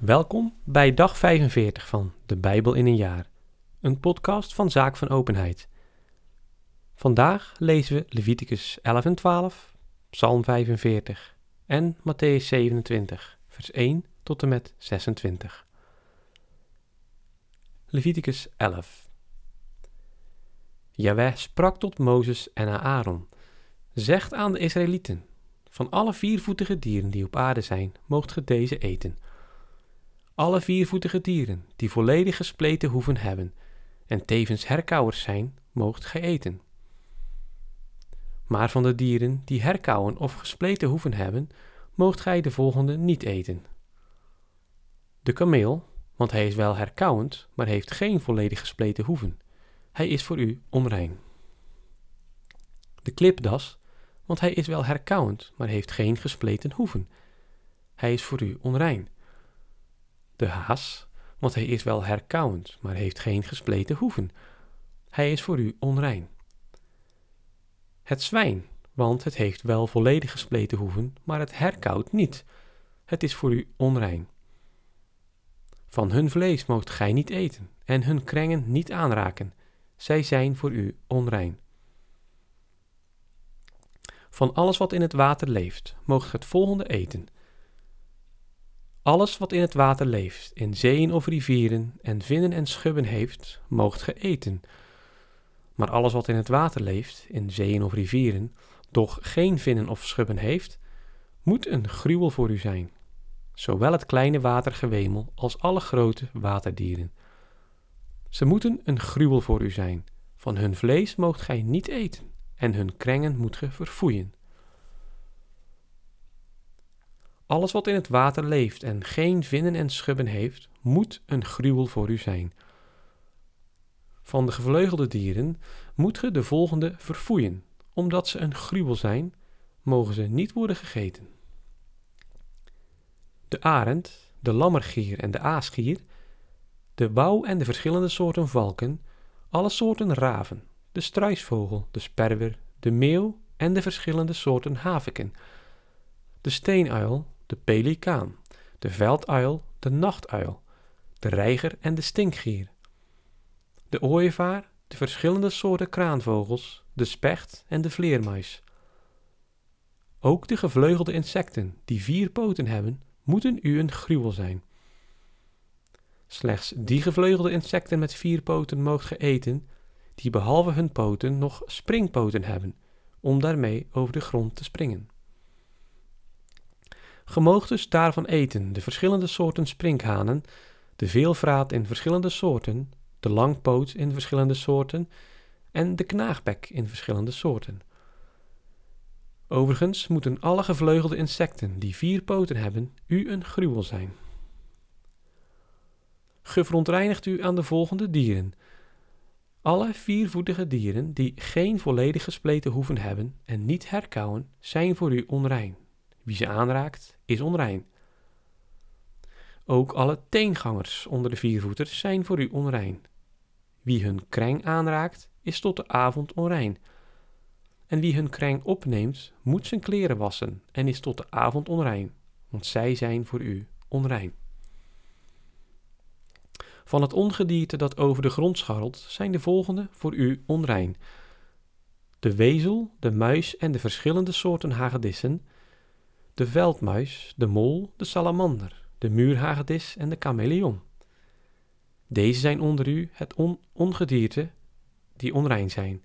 Welkom bij dag 45 van De Bijbel in een jaar, een podcast van Zaak van Openheid. Vandaag lezen we Leviticus 11 en 12, Psalm 45 en Matthäus 27, vers 1 tot en met 26. Leviticus 11 Jaweh sprak tot Mozes en Aaron, zegt aan de Israëlieten, van alle viervoetige dieren die op aarde zijn, moogt ge deze eten – alle viervoetige dieren die volledig gespleten hoeven hebben en tevens herkauwers zijn, moogt gij eten. Maar van de dieren die herkauwen of gespleten hoeven hebben, moogt gij de volgende niet eten. De kameel, want hij is wel herkauwend, maar heeft geen volledig gespleten hoeven. Hij is voor u onrein. De klipdas, want hij is wel herkauwend, maar heeft geen gespleten hoeven. Hij is voor u onrein de haas, want hij is wel herkauwend, maar heeft geen gespleten hoeven. Hij is voor u onrein. Het zwijn, want het heeft wel volledig gespleten hoeven, maar het herkauwt niet. Het is voor u onrein. Van hun vlees moogt gij niet eten, en hun krengen niet aanraken. Zij zijn voor u onrein. Van alles wat in het water leeft, moogt het volgende eten – alles wat in het water leeft, in zeeën of rivieren, en vinnen en schubben heeft, moogt ge eten. Maar alles wat in het water leeft, in zeeën of rivieren, doch geen vinnen of schubben heeft, moet een gruwel voor u zijn. Zowel het kleine watergewemel als alle grote waterdieren. Ze moeten een gruwel voor u zijn. Van hun vlees moogt gij niet eten, en hun krengen moet ge verfoeien. Alles wat in het water leeft en geen vinnen en schubben heeft, moet een gruwel voor u zijn. Van de gevleugelde dieren moet ge de volgende verfoeien, omdat ze een gruwel zijn, mogen ze niet worden gegeten. De arend, de lammergier en de aasgier, de wouw en de verschillende soorten valken, alle soorten raven, de struisvogel, de sperwer, de meeuw en de verschillende soorten haviken, de steenuil, de pelikaan, de velduil, de nachtuil, de reiger en de stinkgier, de ooievaar, de verschillende soorten kraanvogels, de specht en de vleermuis. Ook de gevleugelde insecten die vier poten hebben, moeten u een gruwel zijn. Slechts die gevleugelde insecten met vier poten moogt ge eten, die behalve hun poten nog springpoten hebben, om daarmee over de grond te springen. Ge dus daarvan eten de verschillende soorten sprinkhanen, de veelvraat in verschillende soorten, de langpoot in verschillende soorten en de knaagbek in verschillende soorten. Overigens moeten alle gevleugelde insecten die vier poten hebben u een gruwel zijn. Ge verontreinigt u aan de volgende dieren. Alle viervoetige dieren die geen volledig gespleten hoeven hebben en niet herkauwen, zijn voor u onrein. Wie ze aanraakt, is onrein. Ook alle teengangers onder de viervoeters zijn voor u onrein. Wie hun kreng aanraakt, is tot de avond onrein. En wie hun kreng opneemt, moet zijn kleren wassen en is tot de avond onrein, want zij zijn voor u onrein. Van het ongedierte dat over de grond scharrelt, zijn de volgende voor u onrein: de wezel, de muis en de verschillende soorten hagedissen de veldmuis, de mol, de salamander, de muurhagedis en de chameleon. Deze zijn onder u het ongedierte die onrein zijn.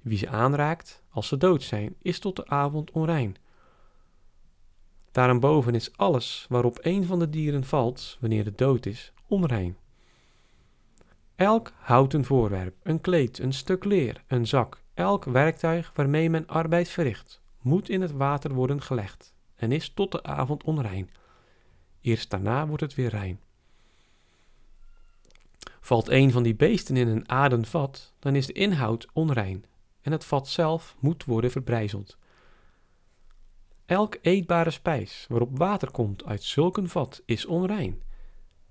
Wie ze aanraakt, als ze dood zijn, is tot de avond onrein. Daarboven is alles waarop een van de dieren valt, wanneer het dood is, onrein. Elk houten voorwerp, een kleed, een stuk leer, een zak, elk werktuig waarmee men arbeid verricht, moet in het water worden gelegd en is tot de avond onrein. Eerst daarna wordt het weer rein. Valt een van die beesten in een aarden vat, dan is de inhoud onrein en het vat zelf moet worden verbrijzeld. Elk eetbare spijs waarop water komt uit zulk een vat is onrein.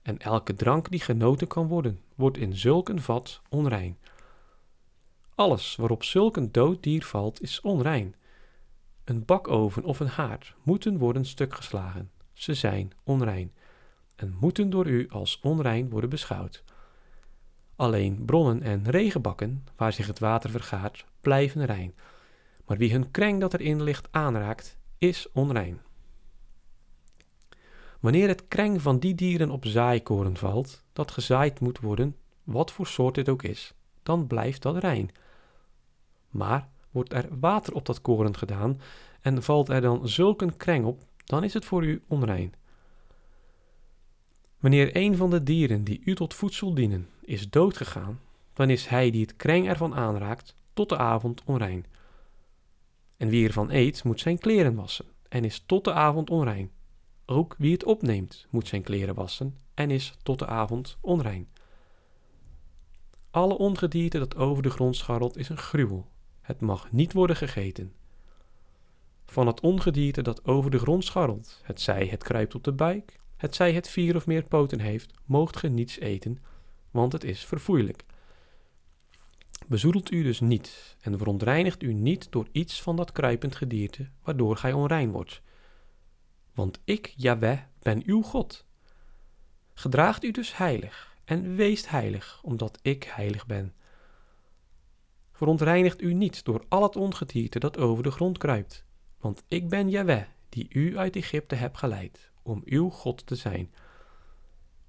En elke drank die genoten kan worden, wordt in zulk een vat onrein. Alles waarop zulk een dood dier valt is onrein. Een bakoven of een haard moeten worden stuk geslagen. Ze zijn onrein. en moeten door u als onrein worden beschouwd. Alleen bronnen en regenbakken, waar zich het water vergaart, blijven rein. Maar wie hun kreng dat erin ligt aanraakt, is onrein. Wanneer het kreng van die dieren op zaaikoren valt, dat gezaaid moet worden, wat voor soort dit ook is, dan blijft dat rein. Maar wordt er water op dat koren gedaan en valt er dan zulk een kreng op, dan is het voor u onrein. Wanneer een van de dieren die u tot voedsel dienen is doodgegaan, dan is hij die het kreng ervan aanraakt tot de avond onrein. En wie ervan eet, moet zijn kleren wassen en is tot de avond onrein. Ook wie het opneemt, moet zijn kleren wassen en is tot de avond onrein. Alle ongedierte dat over de grond scharrelt is een gruwel. Het mag niet worden gegeten. Van het ongedierte dat over de grond scharrelt, het zij het kruipt op de buik, het zij het vier of meer poten heeft, moogt ge niets eten, want het is verfoeilijk. Bezoedelt u dus niet en verontreinigt u niet door iets van dat kruipend gedierte, waardoor gij onrein wordt. Want ik, Jaweh, ben uw God. Gedraagt u dus heilig en weest heilig, omdat ik heilig ben. Verontreinigt u niet door al het ongedierte dat over de grond kruipt, want ik ben Jaweh, die u uit Egypte heb geleid, om uw God te zijn.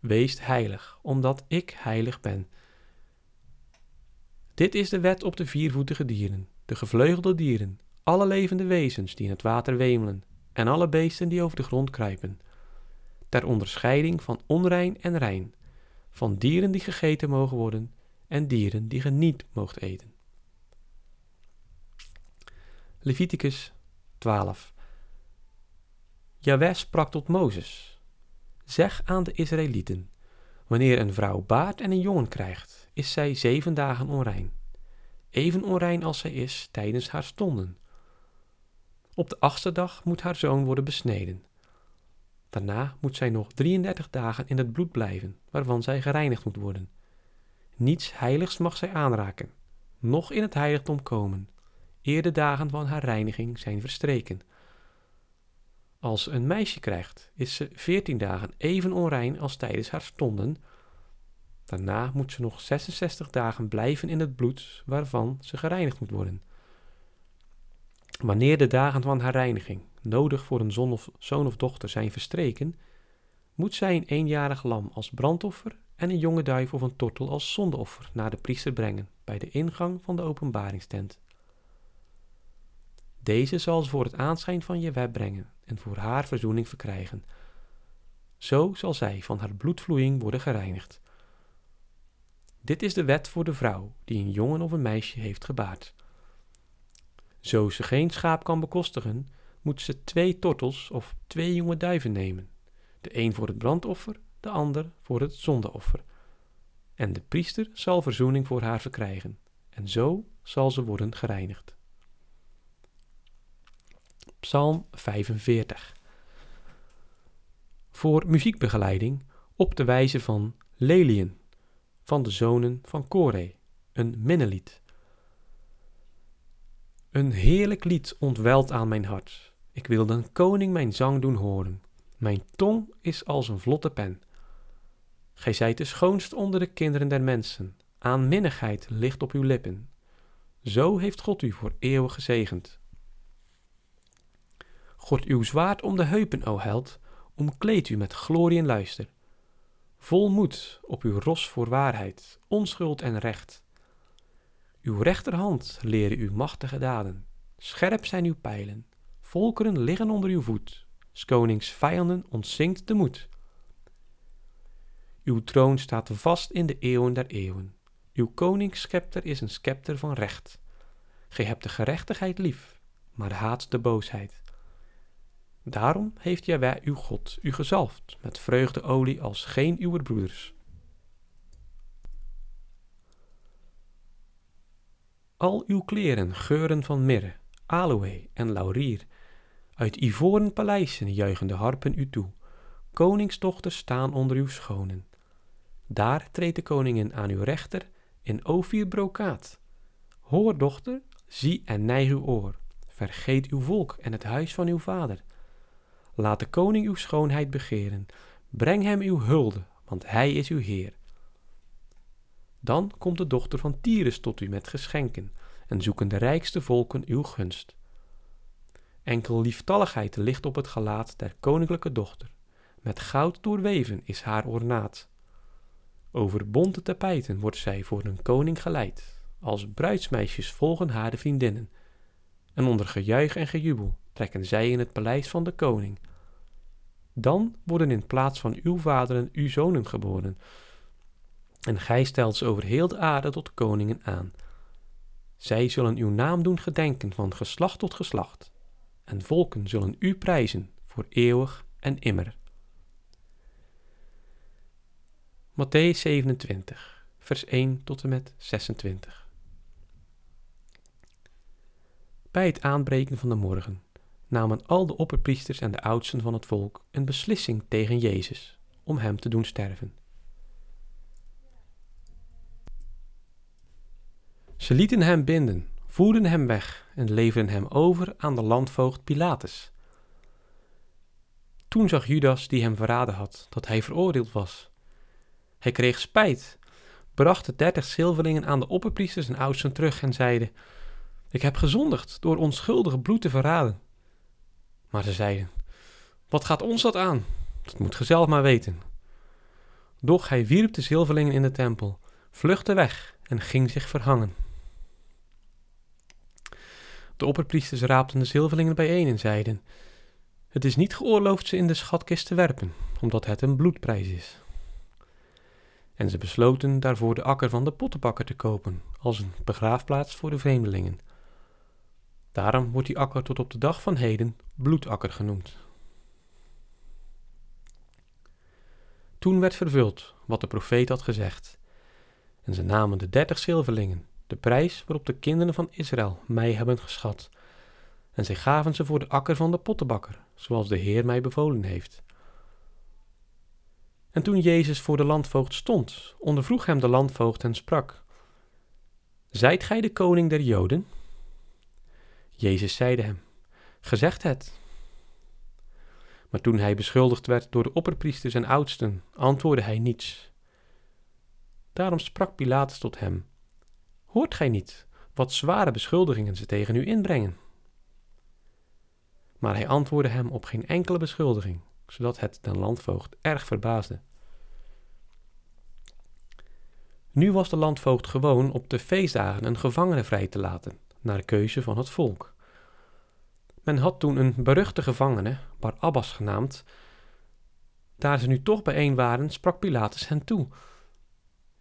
Wees heilig, omdat ik heilig ben. Dit is de wet op de viervoetige dieren, de gevleugelde dieren, alle levende wezens die in het water wemelen, en alle beesten die over de grond kruipen, ter onderscheiding van onrein en rein, van dieren die gegeten mogen worden en dieren die ge niet moogt eten. Leviticus 12 Jaweh sprak tot Mozes, zeg aan de Israëlieten, wanneer een vrouw baart en een jongen krijgt, is zij zeven dagen onrein, even onrein als zij is tijdens haar stonden. Op de achtste dag moet haar zoon worden besneden. Daarna moet zij nog 33 dagen in het bloed blijven, waarvan zij gereinigd moet worden. Niets heiligs mag zij aanraken, noch in het heiligdom komen, eer de dagen van haar reiniging zijn verstreken. Als een meisje krijgt, is ze 14 dagen even onrein als tijdens haar stonden. Daarna moet ze nog 66 dagen blijven in het bloed, waarvan ze gereinigd moet worden. Wanneer de dagen van haar reiniging, nodig voor een zoon of, zoon of dochter, zijn verstreken, moet zij een eenjarig lam als brandoffer en een jonge duif of een tortel als zondeoffer naar de priester brengen bij de ingang van de openbaringstent. Deze zal ze voor het aanschijn van je web brengen en voor haar verzoening verkrijgen. Zo zal zij van haar bloedvloeiing worden gereinigd. Dit is de wet voor de vrouw die een jongen of een meisje heeft gebaard. Zo ze geen schaap kan bekostigen, moet ze twee tortels of twee jonge duiven nemen, de een voor het brandoffer, de ander voor het zondeoffer. En de priester zal verzoening voor haar verkrijgen, en zo zal ze worden gereinigd. Psalm 45 Voor muziekbegeleiding op de wijze van Lelien van de zonen van Kore, een minnelied. Een heerlijk lied ontwelt aan mijn hart. Ik wil den koning mijn zang doen horen. Mijn tong is als een vlotte pen. Gij zijt de schoonst onder de kinderen der mensen. Aanminnigheid ligt op uw lippen. Zo heeft God u voor eeuwig gezegend. God uw zwaard om de heupen, o held, omkleed u met glorie en luister. Vol moed op uw ros voor waarheid, onschuld en recht. Uw rechterhand leren uw machtige daden. Scherp zijn uw pijlen. Volkeren liggen onder uw voet. Skonings vijanden ontzinkt de moed. Uw troon staat vast in de eeuwen der eeuwen. Uw koningsscepter is een scepter van recht. Gij hebt de gerechtigheid lief, maar haat de boosheid. Daarom heeft Jaweh uw God u gezalfd met vreugdeolie als geen uwer broeders. Al uw kleren geuren van mirre, aloë en laurier. Uit ivoren paleizen juichen de harpen u toe. Koningsdochters staan onder uw schonen. Daar treedt de koningin aan uw rechter in ovier brokaat. Hoor, dochter, zie en neig uw oor. Vergeet uw volk en het huis van uw vader. Laat de koning uw schoonheid begeren. Breng hem uw hulde, want hij is uw Heer. Dan komt de dochter van Tyrus tot u met geschenken en zoeken de rijkste volken uw gunst. Enkel lieftalligheid ligt op het gelaat der koninklijke dochter. Met goud doorweven is haar ornaat. Over bonte tapijten wordt zij voor een koning geleid. Als bruidsmeisjes volgen haar de vriendinnen. En onder gejuich en gejubel trekken zij in het paleis van de koning. Dan worden in plaats van uw vaderen uw zonen geboren. En gij stelt ze over heel de aarde tot koningen aan. Zij zullen uw naam doen gedenken van geslacht tot geslacht. En volken zullen u prijzen voor eeuwig en immer. Matthäus 27, vers 1 tot en met 26. Bij het aanbreken van de morgen namen al de opperpriesters en de oudsten van het volk een beslissing tegen Jezus om hem te doen sterven. Ze lieten hem binden, voerden hem weg en leverden hem over aan de landvoogd Pilatus. Toen zag Judas, die hem verraden had, dat hij veroordeeld was. Hij kreeg spijt, bracht de dertig zilverlingen aan de opperpriesters en oudsten terug en zeide: Ik heb gezondigd door onschuldige bloed te verraden. Maar ze zeiden: Wat gaat ons dat aan? Dat moet ge zelf maar weten. Doch hij wierp de zilverlingen in de tempel, vluchtte weg en ging zich verhangen. De opperpriesters raapten de zilverlingen bijeen en zeiden: Het is niet geoorloofd ze in de schatkist te werpen, omdat het een bloedprijs is. En ze besloten daarvoor de akker van de pottenbakker te kopen, als een begraafplaats voor de vreemdelingen. Daarom wordt die akker tot op de dag van heden bloedakker genoemd. Toen werd vervuld wat de profeet had gezegd. En ze namen de dertig zilverlingen, de prijs waarop de kinderen van Israël mij hebben geschat. En zij gaven ze voor de akker van de pottenbakker, zoals de Heer mij bevolen heeft. En toen Jezus voor de landvoogd stond, ondervroeg hem de landvoogd en sprak: Zijt gij de koning der Joden? Jezus zeide hem: Gezegd het. Maar toen hij beschuldigd werd door de opperpriesters en oudsten, antwoordde hij niets. Daarom sprak Pilatus tot hem: Hoort gij niet wat zware beschuldigingen ze tegen u inbrengen? Maar hij antwoordde hem op geen enkele beschuldiging, zodat het den landvoogd erg verbaasde. Nu was de landvoogd gewoon op de feestdagen een gevangene vrij te laten, naar keuze van het volk. Men had toen een beruchte gevangene, Barabbas genaamd. Daar ze nu toch bijeen waren, sprak Pilatus hen toe.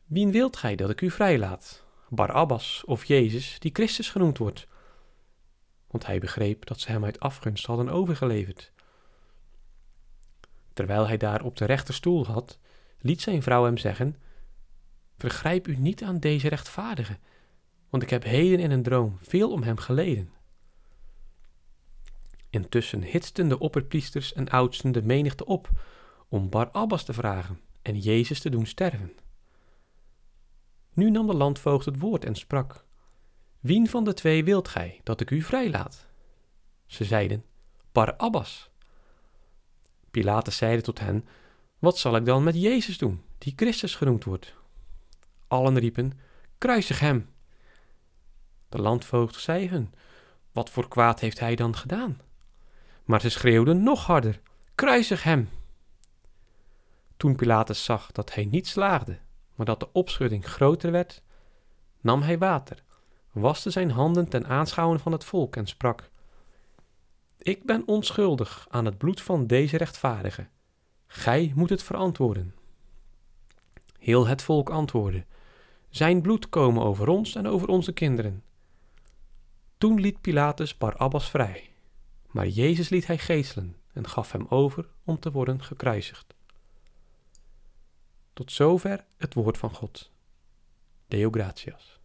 Wien wilt gij dat ik u vrijlaat? Barabbas of Jezus, die Christus genoemd wordt? Want hij begreep dat ze hem uit afgunst hadden overgeleverd. Terwijl hij daar op de rechterstoel had, liet zijn vrouw hem zeggen: Vergrijp u niet aan deze rechtvaardige, want ik heb heden in een droom veel om hem geleden. Intussen hitsten de opperpriesters en oudsten de menigte op om Barabbas te vragen en Jezus te doen sterven. Nu nam de landvoogd het woord en sprak: Wien van de twee wilt gij dat ik u vrijlaat? Ze zeiden: Barabbas. Pilatus zeide tot hen: Wat zal ik dan met Jezus doen, die Christus genoemd wordt? Allen riepen: Kruisig hem. De landvoogd zei hun: Wat voor kwaad heeft hij dan gedaan? Maar ze schreeuwden nog harder: Kruisig hem! Toen Pilatus zag dat hij niet slaagde, maar dat de opschudding groter werd, nam hij water, waste zijn handen ten aanschouwen van het volk en sprak: Ik ben onschuldig aan het bloed van deze rechtvaardige. Gij moet het verantwoorden. Heel het volk antwoordde: Zijn bloed komen over ons en over onze kinderen. Toen liet Pilatus Barabbas vrij, maar Jezus liet hij geeselen en gaf hem over om te worden gekruisigd. Tot zover het woord van God. Deo gratias.